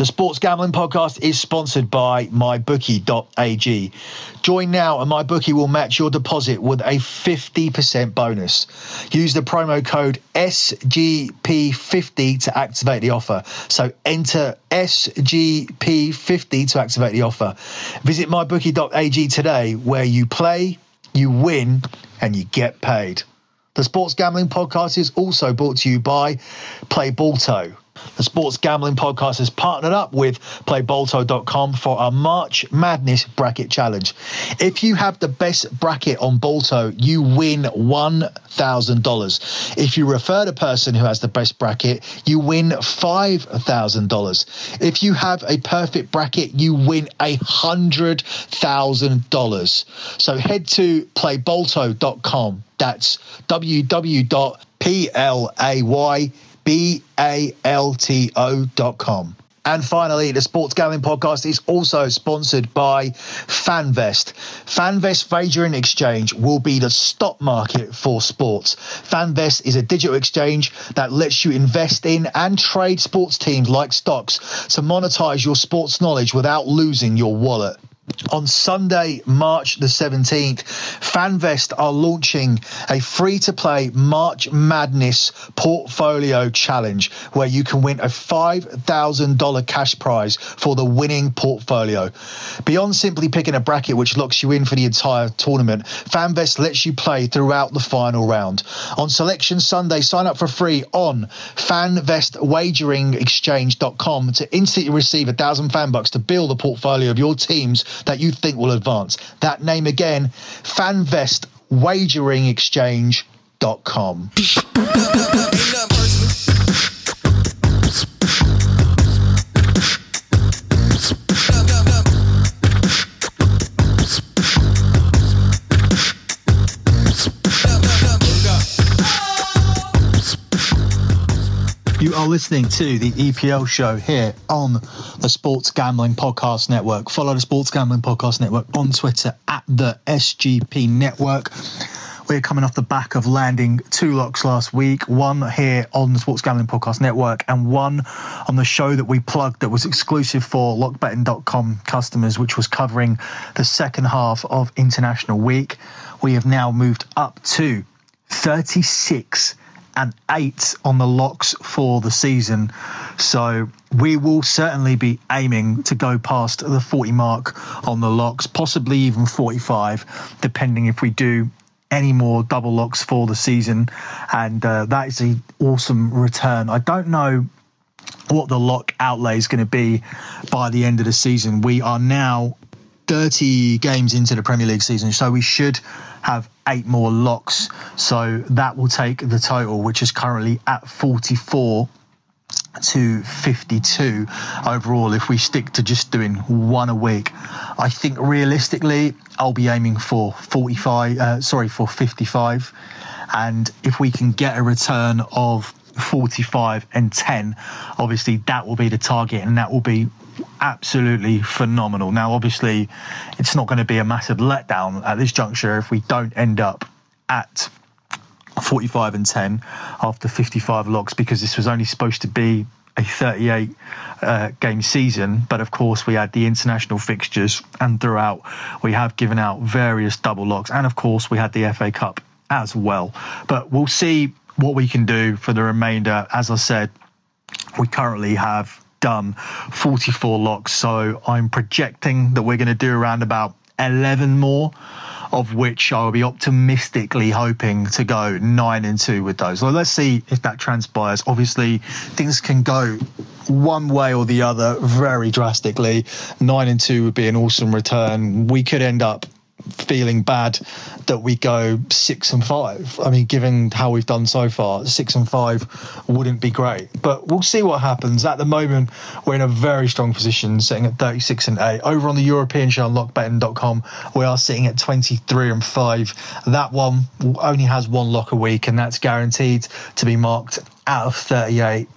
The Sports Gambling Podcast is sponsored by MyBookie.ag. Join now and MyBookie will match your deposit with a 50% bonus. Use the promo code SGP50 to activate the offer. So enter SGP50 to activate the offer. Visit MyBookie.ag today where you play, you win, and you get paid. The Sports Gambling Podcast is also brought to you by Play Balto. The Sports Gambling Podcast has partnered up with PlayBalto.com for our March Madness Bracket Challenge. If you have the best bracket on Balto, you win $1,000. If you refer the person who has the best bracket, you win $5,000. If you have a perfect bracket, you win $100,000. So head to PlayBalto.com. That's www.play B-A-L-T-O.com. And finally, the Sports Gambling Podcast is also sponsored by FanVest. FanVest Wagering Exchange will be the stock market for sports. FanVest is a digital exchange that lets you invest in and trade sports teams like stocks to monetize your sports knowledge without losing your wallet on Sunday, March the 17th, FanVest are launching a free to play March Madness portfolio challenge where you can win a $5,000 cash prize for the winning portfolio. Beyond simply picking a bracket which locks you in for the entire tournament, FanVest lets you play throughout the final round. On Selection Sunday, sign up for free on fanvestwageringexchange.com to instantly receive a thousand fan bucks to build a portfolio of your teams that you think will advance. That name again, fanvestwageringexchange.com. You are listening to the EPL show here on the Sports Gambling Podcast Network. Follow the Sports Gambling Podcast Network on Twitter at the SGP Network. We're coming off the back of landing two locks last week, one here on the Sports Gambling Podcast Network and one on the show that we plugged that was exclusive for lockbetting.com customers, which was covering the second half of International Week. We have now moved up to 36 and eight on the locks for the season. So we will certainly be aiming to go past the 40 mark on the locks, possibly even 45, depending if we do any more double locks for the season. And uh, that is an awesome return. I don't know what the lock outlay is going to be by the end of the season. We are now 30 games into the Premier League season, so we should have eight more locks. So that will take the total, which is currently at 44 to 52 overall if we stick to just doing one a week i think realistically i'll be aiming for 45 uh, sorry for 55 and if we can get a return of 45 and 10 obviously that will be the target and that will be absolutely phenomenal. Now, obviously, it's not going to be a massive letdown at this juncture if we don't end up at 45 and 10 after 55 locks because this was only supposed to be a 38 uh, game season. But of course, we had the international fixtures, and throughout, we have given out various double locks. And of course, we had the FA Cup as well. But we'll see what we can do for the remainder. As I said, we currently have done 44 locks. So I'm projecting that we're going to do around about 11 more of which I will be optimistically hoping to go nine and two with those. Well, let's see if that transpires. Obviously, things can go one way or the other very drastically. Nine and two would be an awesome return. We could end up feeling bad that we go six and five. I mean, given how we've done so far, six and five wouldn't be great. But we'll see what happens. At the moment, we're in a very strong position, sitting at 36 and 8. Over on the European show on lockbetting.com, we are sitting at 23 and 5. That one only has one lock a week, and that's guaranteed to be marked out of 38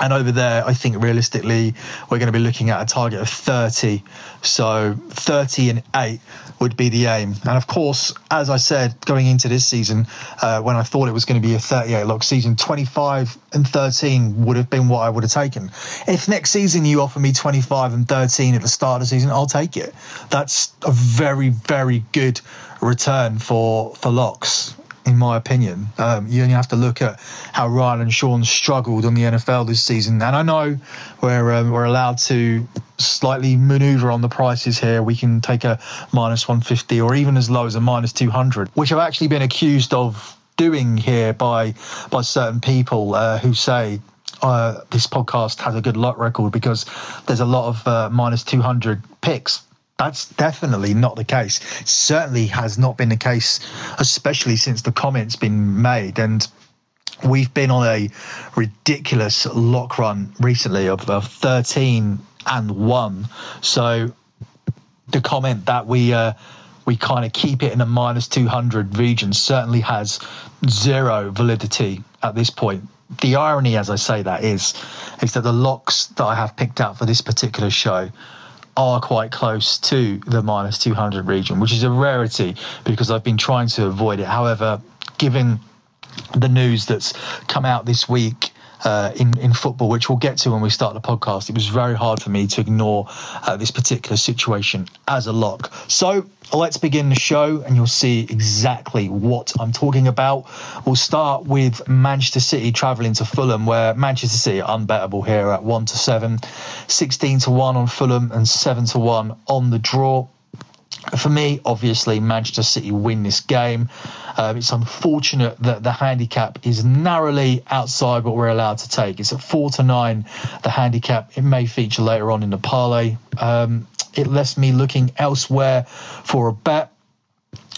and over there, I think realistically, we're going to be looking at a target of 30. So 30 and 8 would be the aim. And of course, as I said, going into this season, uh, when I thought it was going to be a 38 lock season, 25 and 13 would have been what I would have taken. If next season you offer me 25 and 13 at the start of the season, I'll take it. That's a very, very good return for, for locks in my opinion. Um, you only have to look at how Ryan and Sean struggled on the NFL this season. And I know we're, um, we're allowed to slightly maneuver on the prices here. We can take a minus 150 or even as low as a minus 200, which I've actually been accused of doing here by by certain people uh, who say uh, this podcast has a good luck record because there's a lot of uh, minus 200 picks that's definitely not the case. Certainly has not been the case, especially since the comment's been made. And we've been on a ridiculous lock run recently of, of 13 and 1. So the comment that we uh, we kind of keep it in a minus 200 region certainly has zero validity at this point. The irony, as I say that, is is that the locks that I have picked out for this particular show are quite close to the minus 200 region, which is a rarity because I've been trying to avoid it. However, given the news that's come out this week uh, in in football, which we'll get to when we start the podcast. It was very hard for me to ignore uh, this particular situation as a lock. So let's begin the show, and you'll see exactly what I'm talking about. We'll start with Manchester City travelling to Fulham, where Manchester City are unbettable here at one to seven, 16 to one on Fulham, and seven to one on the draw. For me, obviously, Manchester City win this game. Um, it's unfortunate that the handicap is narrowly outside what we're allowed to take. It's at four to nine, the handicap. It may feature later on in the parlay. Um, it left me looking elsewhere for a bet.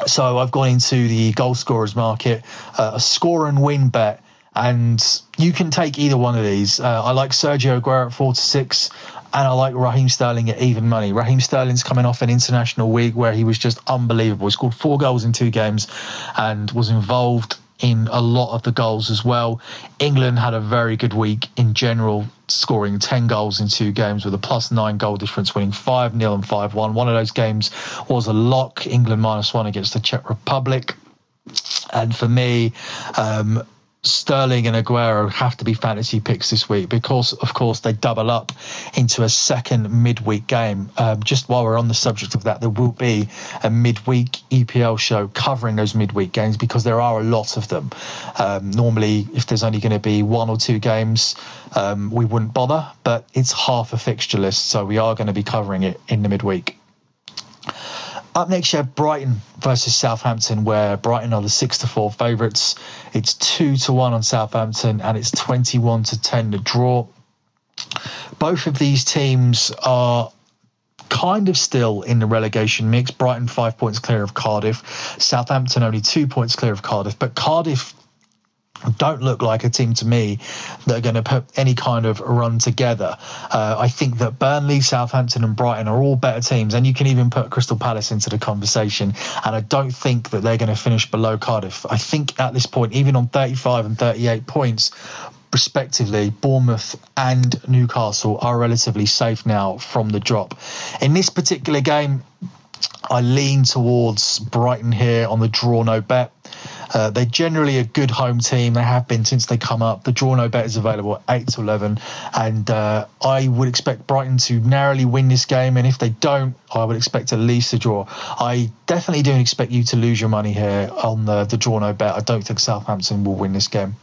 So I've gone into the goal scorers market, uh, a score and win bet and you can take either one of these. Uh, I like Sergio Aguero at four to six and I like Raheem Sterling at even money. Raheem Sterling's coming off an international week where he was just unbelievable. He scored four goals in two games and was involved in a lot of the goals as well. England had a very good week in general, scoring 10 goals in two games with a plus nine goal difference, winning 5 0 and 5 1. One of those games was a lock, England minus one against the Czech Republic. And for me, um, Sterling and Aguero have to be fantasy picks this week because, of course, they double up into a second midweek game. Um, just while we're on the subject of that, there will be a midweek EPL show covering those midweek games because there are a lot of them. Um, normally, if there's only going to be one or two games, um, we wouldn't bother, but it's half a fixture list, so we are going to be covering it in the midweek. Up next, you have Brighton versus Southampton, where Brighton are the six to four favourites. It's two to one on Southampton, and it's twenty-one to ten to draw. Both of these teams are kind of still in the relegation mix. Brighton five points clear of Cardiff, Southampton only two points clear of Cardiff, but Cardiff don't look like a team to me that are going to put any kind of run together. Uh, I think that Burnley, Southampton, and Brighton are all better teams, and you can even put Crystal Palace into the conversation. And I don't think that they're going to finish below Cardiff. I think at this point, even on 35 and 38 points, respectively, Bournemouth and Newcastle are relatively safe now from the drop. In this particular game, I lean towards Brighton here on the draw no bet. Uh, they're generally a good home team. They have been since they come up. The draw no bet is available at 8 to 11. And uh, I would expect Brighton to narrowly win this game. And if they don't, I would expect at least a draw. I definitely don't expect you to lose your money here on the, the draw no bet. I don't think Southampton will win this game.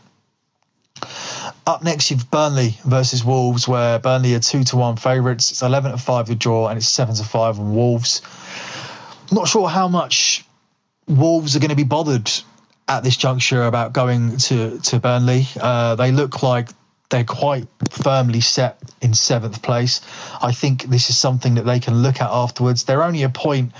Up next, you've Burnley versus Wolves, where Burnley are two to one favourites. It's eleven to five the draw, and it's seven to five on Wolves. Not sure how much Wolves are going to be bothered at this juncture about going to to Burnley. Uh, they look like they're quite firmly set in seventh place. I think this is something that they can look at afterwards. They're only a point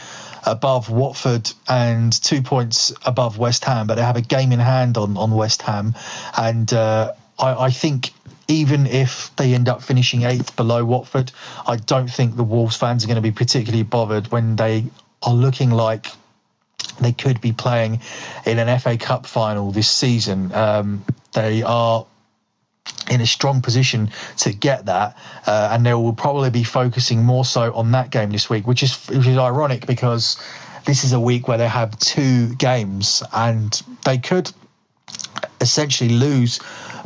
above Watford and two points above West Ham, but they have a game in hand on on West Ham, and uh, I, I think even if they end up finishing eighth below Watford, I don't think the Wolves fans are going to be particularly bothered when they are looking like they could be playing in an FA Cup final this season. Um, they are in a strong position to get that, uh, and they will probably be focusing more so on that game this week, which is which is ironic because this is a week where they have two games and they could essentially lose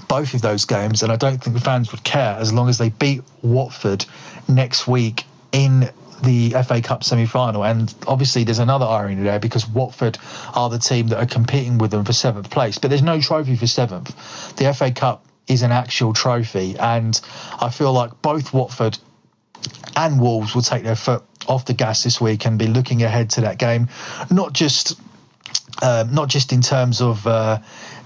both of those games, and I don't think the fans would care as long as they beat Watford next week in the FA Cup semi final. And obviously, there's another irony there because Watford are the team that are competing with them for seventh place, but there's no trophy for seventh. The FA Cup is an actual trophy, and I feel like both Watford and Wolves will take their foot off the gas this week and be looking ahead to that game, not just um, not just in terms of uh,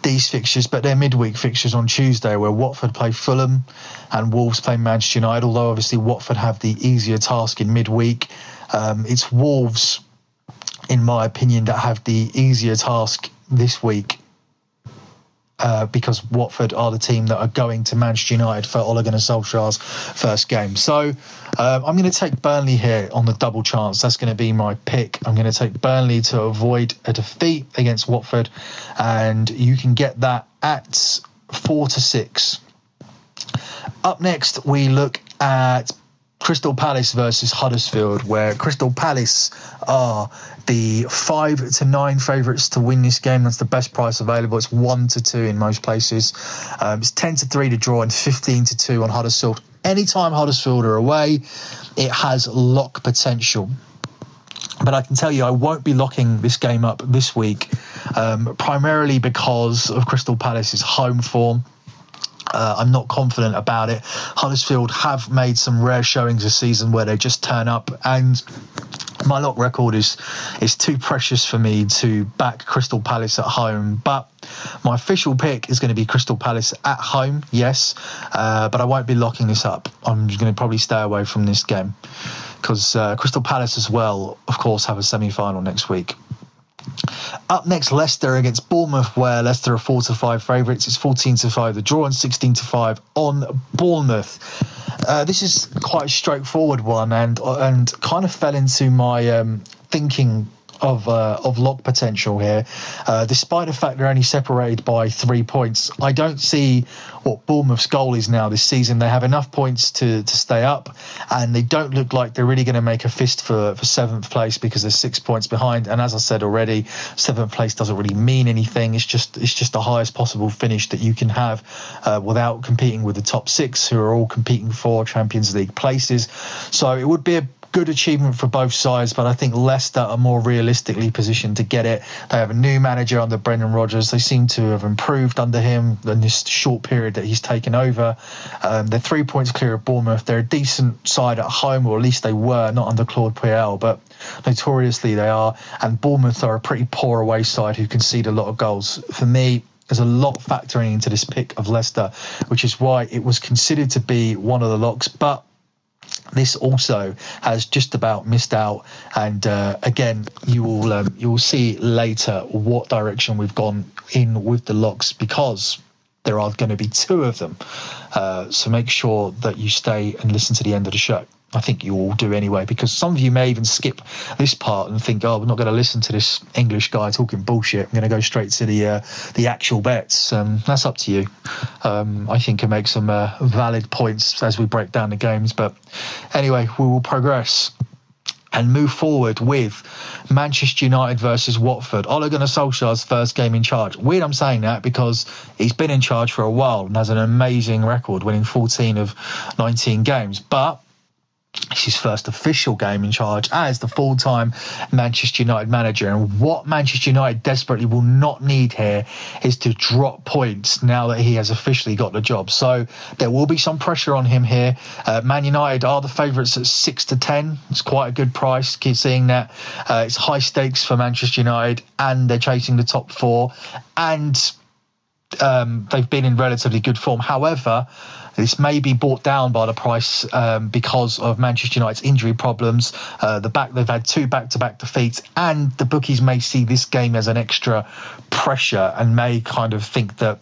these fixtures, but their midweek fixtures on Tuesday, where Watford play Fulham and Wolves play Manchester United. Although obviously Watford have the easier task in midweek, um, it's Wolves, in my opinion, that have the easier task this week uh, because Watford are the team that are going to Manchester United for Ole Gunnar Solskjaer's first game. So um, I'm going to take Burnley here on the double chance. That's going to be my pick. I'm going to take Burnley to avoid a defeat against Watford, and you can get that at four to six. Up next, we look at Crystal Palace versus Huddersfield, where Crystal Palace are the five to nine favourites to win this game. That's the best price available. It's one to two in most places. Um, it's ten to three to draw and fifteen to two on Huddersfield. Anytime Huddersfield are away, it has lock potential. But I can tell you, I won't be locking this game up this week, um, primarily because of Crystal Palace's home form. Uh, I'm not confident about it. Huddersfield have made some rare showings this season where they just turn up, and my lock record is is too precious for me to back Crystal Palace at home. But my official pick is going to be Crystal Palace at home, yes, uh, but I won't be locking this up. I'm going to probably stay away from this game because uh, Crystal Palace as well, of course, have a semi final next week. Up next, Leicester against Bournemouth, where Leicester are four to five favourites. It's fourteen to five the draw and sixteen to five on Bournemouth. Uh, this is quite a straightforward one, and and kind of fell into my um, thinking of uh, of lock potential here. Uh, despite the fact they're only separated by three points, I don't see what Bournemouth's goal is now this season. They have enough points to to stay up, and they don't look like they're really going to make a fist for for seventh place because they're six points behind. And as I said already, seventh place doesn't really mean anything. It's just it's just the highest possible finish that you can have uh, without competing with the top six, who are all competing for Champions League places. So it would be a good achievement for both sides, but I think Leicester are more realistically positioned to get it. They have a new manager under Brendan Rodgers. They seem to have improved under him in this short period that he's taken over. Um, they're three points clear of Bournemouth. They're a decent side at home, or at least they were, not under Claude Puel, but notoriously they are. And Bournemouth are a pretty poor away side who concede a lot of goals. For me, there's a lot factoring into this pick of Leicester, which is why it was considered to be one of the locks. But this also has just about missed out, and uh, again, you will um, you will see later what direction we've gone in with the locks because there are going to be two of them. Uh, so make sure that you stay and listen to the end of the show. I think you all do anyway, because some of you may even skip this part and think, "Oh, we're not going to listen to this English guy talking bullshit. I'm going to go straight to the uh, the actual bets." Um, that's up to you. Um, I think it makes some uh, valid points as we break down the games. But anyway, we will progress and move forward with Manchester United versus Watford. Ole Gunnar Solskjaer's first game in charge. Weird I'm saying that because he's been in charge for a while and has an amazing record, winning 14 of 19 games. But it's his first official game in charge as the full time Manchester United manager. And what Manchester United desperately will not need here is to drop points now that he has officially got the job. So there will be some pressure on him here. Uh, Man United are the favourites at 6 to 10. It's quite a good price. Keep seeing that. Uh, it's high stakes for Manchester United and they're chasing the top four. And um, they've been in relatively good form. However, this may be brought down by the price um, because of Manchester United's injury problems. Uh, the back they've had two back-to-back defeats, and the bookies may see this game as an extra pressure and may kind of think that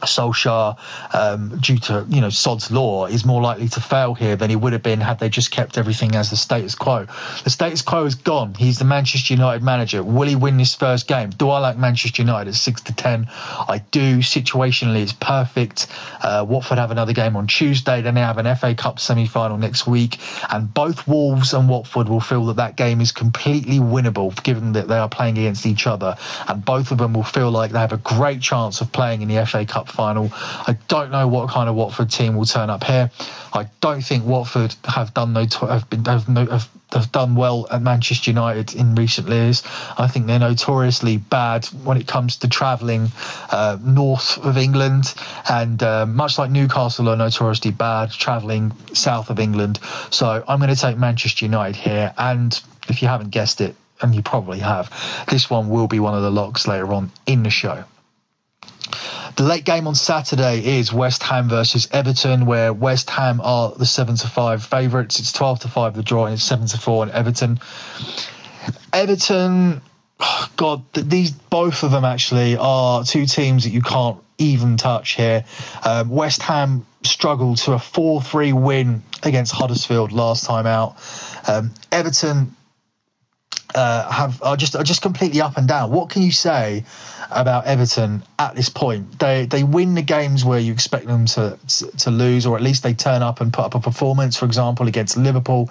Solskjaer, um, due to you know Sod's law, is more likely to fail here than he would have been had they just kept everything as the status quo. The status quo is gone. He's the Manchester United manager. Will he win this first game? Do I like Manchester United at six to ten? I do. Situationally, it's perfect. Uh, Watford have another game on Tuesday. Then they have an FA Cup semi-final next week, and both Wolves and Watford will feel that that game is completely winnable, given that they are playing against each other, and both of them will feel like they have a great chance of playing in the FA Cup Cup final. I don't know what kind of Watford team will turn up here. I don't think Watford have done no have been have, no, have, have done well at Manchester United in recent years. I think they're notoriously bad when it comes to travelling uh, north of England, and uh, much like Newcastle are notoriously bad travelling south of England. So I'm going to take Manchester United here, and if you haven't guessed it, and you probably have, this one will be one of the locks later on in the show. The late game on Saturday is West Ham versus Everton, where West Ham are the seven to five favourites. It's twelve to five the draw, and it's seven to four in Everton. Everton, oh God, these both of them actually are two teams that you can't even touch here. Um, West Ham struggled to a four-three win against Huddersfield last time out. Um, Everton uh, have are just are just completely up and down. What can you say about Everton at this point? They they win the games where you expect them to to lose, or at least they turn up and put up a performance. For example, against Liverpool,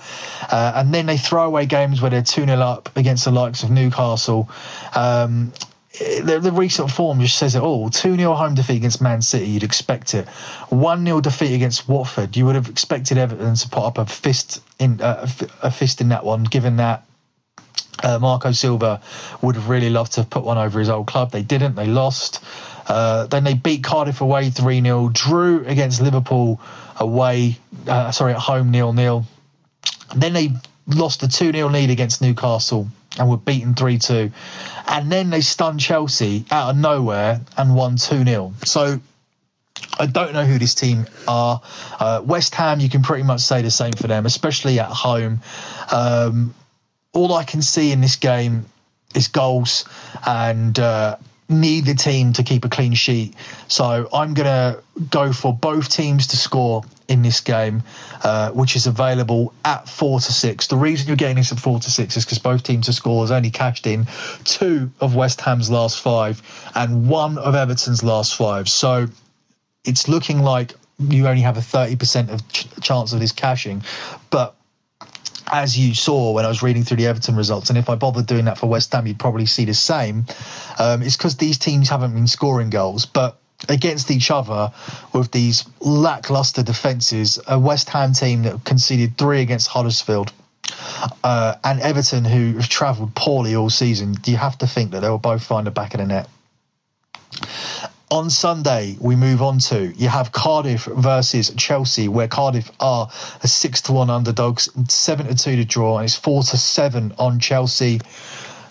uh, and then they throw away games where they're two 0 up against the likes of Newcastle. Um, the, the, recent form just says it all. 2 0 home defeat against Man City, you'd expect it. 1 0 defeat against Watford, you would have expected Everton to put up a fist in uh, a fist in that one, given that uh, Marco Silva would have really loved to have put one over his old club. They didn't. They lost. Uh, then they beat Cardiff away 3 0, drew against Liverpool away, uh, sorry, at home 0 0. Then they lost a 2 0 lead against Newcastle and were beaten 3 2. And then they stunned Chelsea out of nowhere and won 2 0. So I don't know who this team are. Uh, West Ham, you can pretty much say the same for them, especially at home. Um, all I can see in this game is goals and uh, need the team to keep a clean sheet. So I'm going to go for both teams to score in this game, uh, which is available at four to six. The reason you're getting this at four to six is because both teams to score has only cashed in two of West Ham's last five and one of Everton's last five. So it's looking like you only have a 30% of ch- chance of this cashing. But as you saw when I was reading through the Everton results, and if I bothered doing that for West Ham, you'd probably see the same. Um, it's because these teams haven't been scoring goals, but against each other with these lackluster defences, a West Ham team that conceded three against Huddersfield. Uh, and Everton, who have travelled poorly all season, you have to think that they will both find the back of the net on Sunday, we move on to you have Cardiff versus Chelsea, where Cardiff are a six to one underdogs, seven to two to draw, and it's four to seven on Chelsea.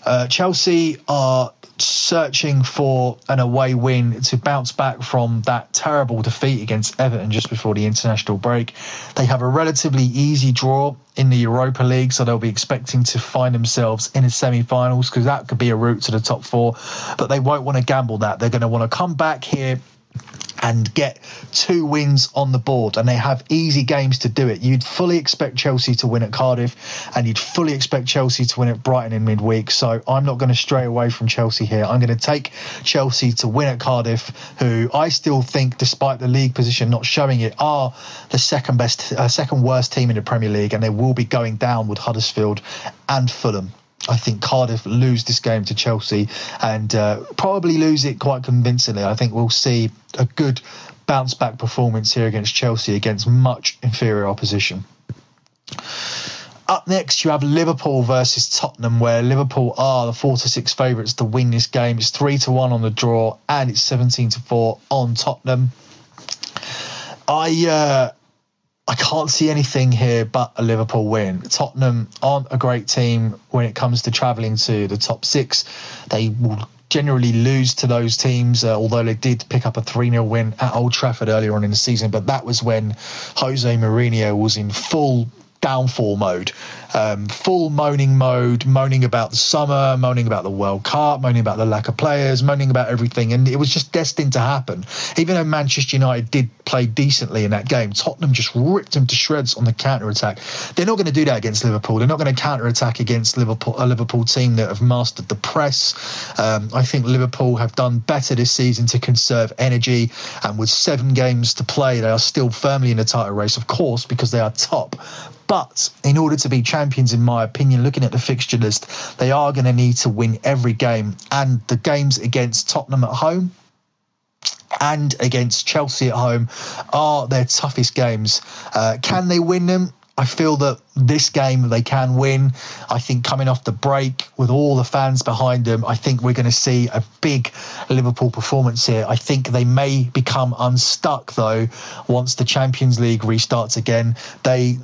Uh, Chelsea are searching for an away win to bounce back from that terrible defeat against Everton just before the international break. They have a relatively easy draw in the Europa League, so they'll be expecting to find themselves in the semi finals because that could be a route to the top four. But they won't want to gamble that. They're going to want to come back here and get two wins on the board, and they have easy games to do it. You'd fully expect Chelsea to win at Cardiff, and you'd fully expect Chelsea to win at Brighton in midweek. So I'm not going to stray away from Chelsea here. I'm going to take Chelsea to win at Cardiff, who I still think, despite the league position not showing it, are the second best, uh, second worst team in the Premier League, and they will be going down with Huddersfield and Fulham. I think Cardiff lose this game to Chelsea and uh, probably lose it quite convincingly. I think we'll see a good bounce back performance here against Chelsea against much inferior opposition. Up next, you have Liverpool versus Tottenham, where Liverpool are the four to six favourites to win this game. It's three to one on the draw, and it's seventeen to four on Tottenham. I uh, I can't see anything here but a Liverpool win. Tottenham aren't a great team when it comes to travelling to the top six. They will generally lose to those teams, uh, although they did pick up a 3 0 win at Old Trafford earlier on in the season. But that was when Jose Mourinho was in full downfall mode, um, full moaning mode, moaning about the summer, moaning about the World Cup, moaning about the lack of players, moaning about everything. And it was just destined to happen. Even though Manchester United did play decently in that game, Tottenham just ripped them to shreds on the counter attack. They're not going to do that against Liverpool. They're not going to counter attack against Liverpool, a Liverpool team that have mastered the press. Um, I think Liverpool have done better this season to conserve energy. And with seven games to play, they are still firmly in the title race, of course, because they are top. But in order to be champions, in my opinion, looking at the fixture list, they are going to need to win every game. And the games against Tottenham at home, and against Chelsea at home are their toughest games. Uh, can they win them? I feel that this game they can win. I think coming off the break with all the fans behind them, I think we're going to see a big Liverpool performance here. I think they may become unstuck though once the Champions League restarts again. They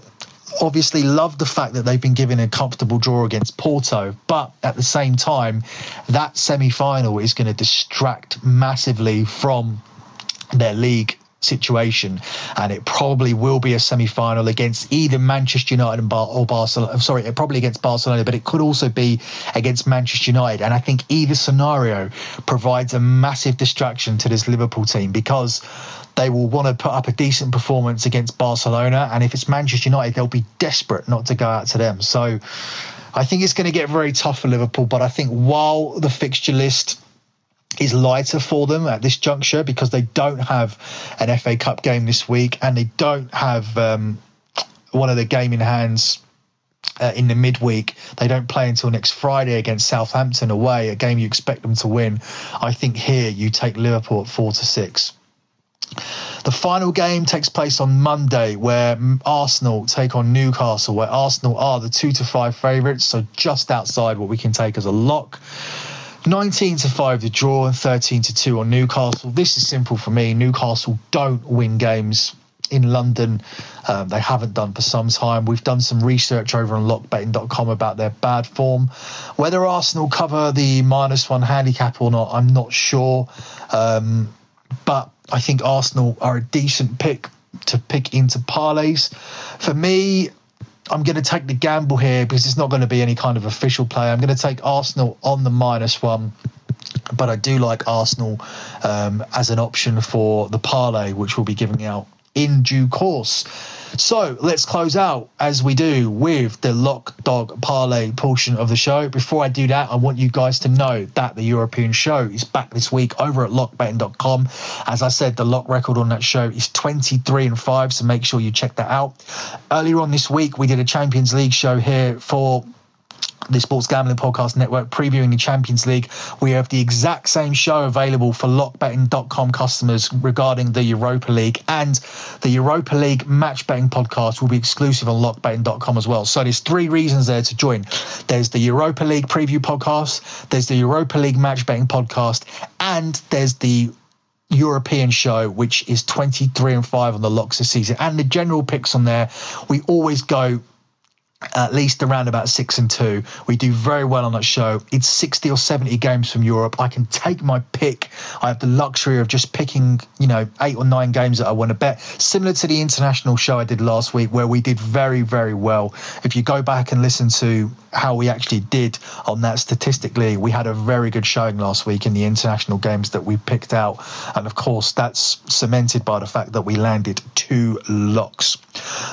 obviously love the fact that they've been given a comfortable draw against Porto, but at the same time, that semi final is going to distract massively from their league situation, and it probably will be a semi-final against either Manchester United and Bar- or Barcelona. Sorry, it probably against Barcelona, but it could also be against Manchester United. And I think either scenario provides a massive distraction to this Liverpool team because they will want to put up a decent performance against Barcelona. And if it's Manchester United, they'll be desperate not to go out to them. So I think it's going to get very tough for Liverpool. But I think while the fixture list is lighter for them at this juncture because they don't have an FA Cup game this week and they don't have um, one of the game in hands uh, in the midweek. They don't play until next Friday against Southampton away, a game you expect them to win. I think here you take Liverpool at four to six. The final game takes place on Monday, where Arsenal take on Newcastle, where Arsenal are the two to five favourites, so just outside what we can take as a lock. 19 to 5 the draw and 13 to 2 on Newcastle. This is simple for me. Newcastle don't win games in London. Um, they haven't done for some time. We've done some research over on lockbetting.com about their bad form. Whether Arsenal cover the minus one handicap or not, I'm not sure. Um, but I think Arsenal are a decent pick to pick into parlays. For me, I'm going to take the gamble here because it's not going to be any kind of official play. I'm going to take Arsenal on the minus one but I do like Arsenal um, as an option for the parlay, which we'll be giving out in due course. So let's close out as we do with the lock dog parlay portion of the show. Before I do that, I want you guys to know that the European show is back this week over at lockbetting.com. As I said, the lock record on that show is 23 and 5, so make sure you check that out. Earlier on this week, we did a Champions League show here for the Sports Gambling Podcast Network previewing the Champions League. We have the exact same show available for lockbetting.com customers regarding the Europa League, and the Europa League match betting podcast will be exclusive on lockbetting.com as well. So there's three reasons there to join. There's the Europa League preview podcast, there's the Europa League match betting podcast, and there's the European show, which is 23 and 5 on the locks this season. And the general picks on there, we always go at least around about six and two. We do very well on that show. It's 60 or 70 games from Europe. I can take my pick. I have the luxury of just picking, you know, eight or nine games that I want to bet. Similar to the international show I did last week, where we did very, very well. If you go back and listen to how we actually did on that statistically, we had a very good showing last week in the international games that we picked out. And of course, that's cemented by the fact that we landed two locks.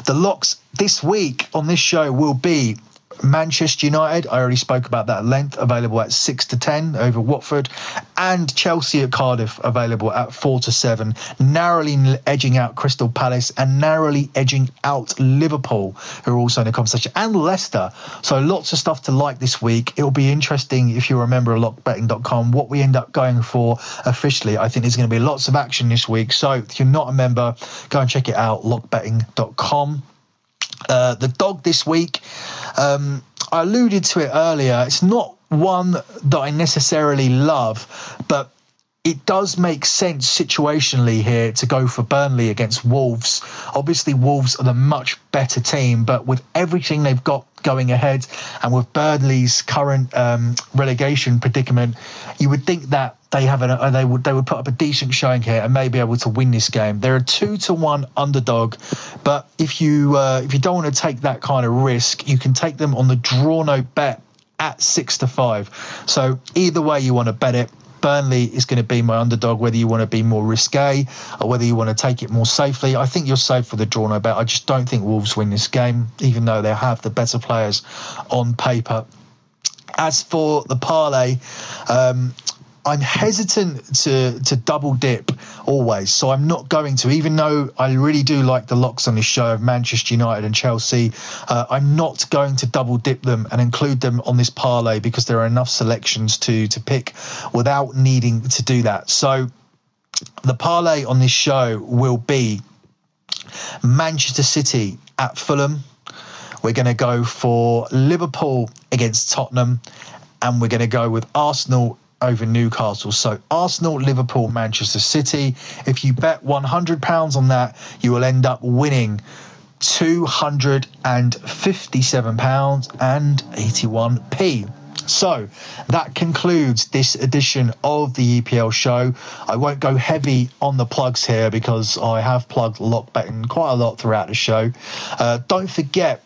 The locks this week on this show will be Manchester United, I already spoke about that at length, available at 6 to 10 over Watford, and Chelsea at Cardiff, available at 4 to 7, narrowly edging out Crystal Palace and narrowly edging out Liverpool, who are also in the conversation, and Leicester. So lots of stuff to like this week. It'll be interesting if you remember a member of lockbetting.com what we end up going for officially. I think there's going to be lots of action this week. So if you're not a member, go and check it out, lockbetting.com. Uh, the dog this week, um, I alluded to it earlier. It's not one that I necessarily love, but it does make sense situationally here to go for Burnley against Wolves. Obviously, Wolves are the much better team, but with everything they've got going ahead and with Burnley's current um, relegation predicament, you would think that they have an, uh, they would they would put up a decent showing here and may be able to win this game. They're a two to one underdog, but if you uh, if you don't want to take that kind of risk, you can take them on the draw no bet at six to five. So either way you want to bet it, Burnley is going to be my underdog, whether you want to be more risque or whether you want to take it more safely. I think you're safe for the draw no bet. I just don't think Wolves win this game, even though they have the better players on paper. As for the parlay, um, I'm hesitant to to double dip always, so I'm not going to. Even though I really do like the locks on this show of Manchester United and Chelsea, uh, I'm not going to double dip them and include them on this parlay because there are enough selections to to pick without needing to do that. So the parlay on this show will be Manchester City at Fulham. We're going to go for Liverpool against Tottenham, and we're going to go with Arsenal over Newcastle. So Arsenal, Liverpool, Manchester City. If you bet £100 on that, you will end up winning £257.81p. So that concludes this edition of the EPL show. I won't go heavy on the plugs here because I have plugged lock betting quite a lot throughout the show. Uh, don't forget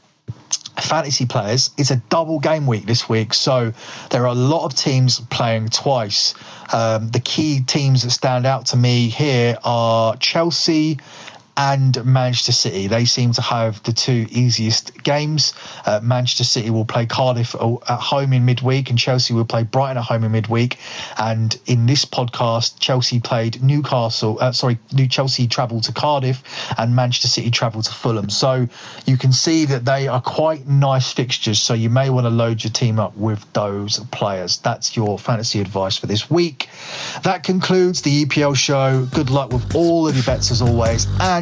fantasy players, it's a double game week this week. So there are a lot of teams playing twice. Um, the key teams that stand out to me here are Chelsea and Manchester City. They seem to have the two easiest games. Uh, Manchester City will play Cardiff at home in midweek, and Chelsea will play Brighton at home in midweek. And in this podcast, Chelsea played Newcastle. Uh, sorry, New Chelsea travelled to Cardiff, and Manchester City travelled to Fulham. So you can see that they are quite nice fixtures. So you may want to load your team up with those players. That's your fantasy advice for this week. That concludes the EPL show. Good luck with all of your bets as always. And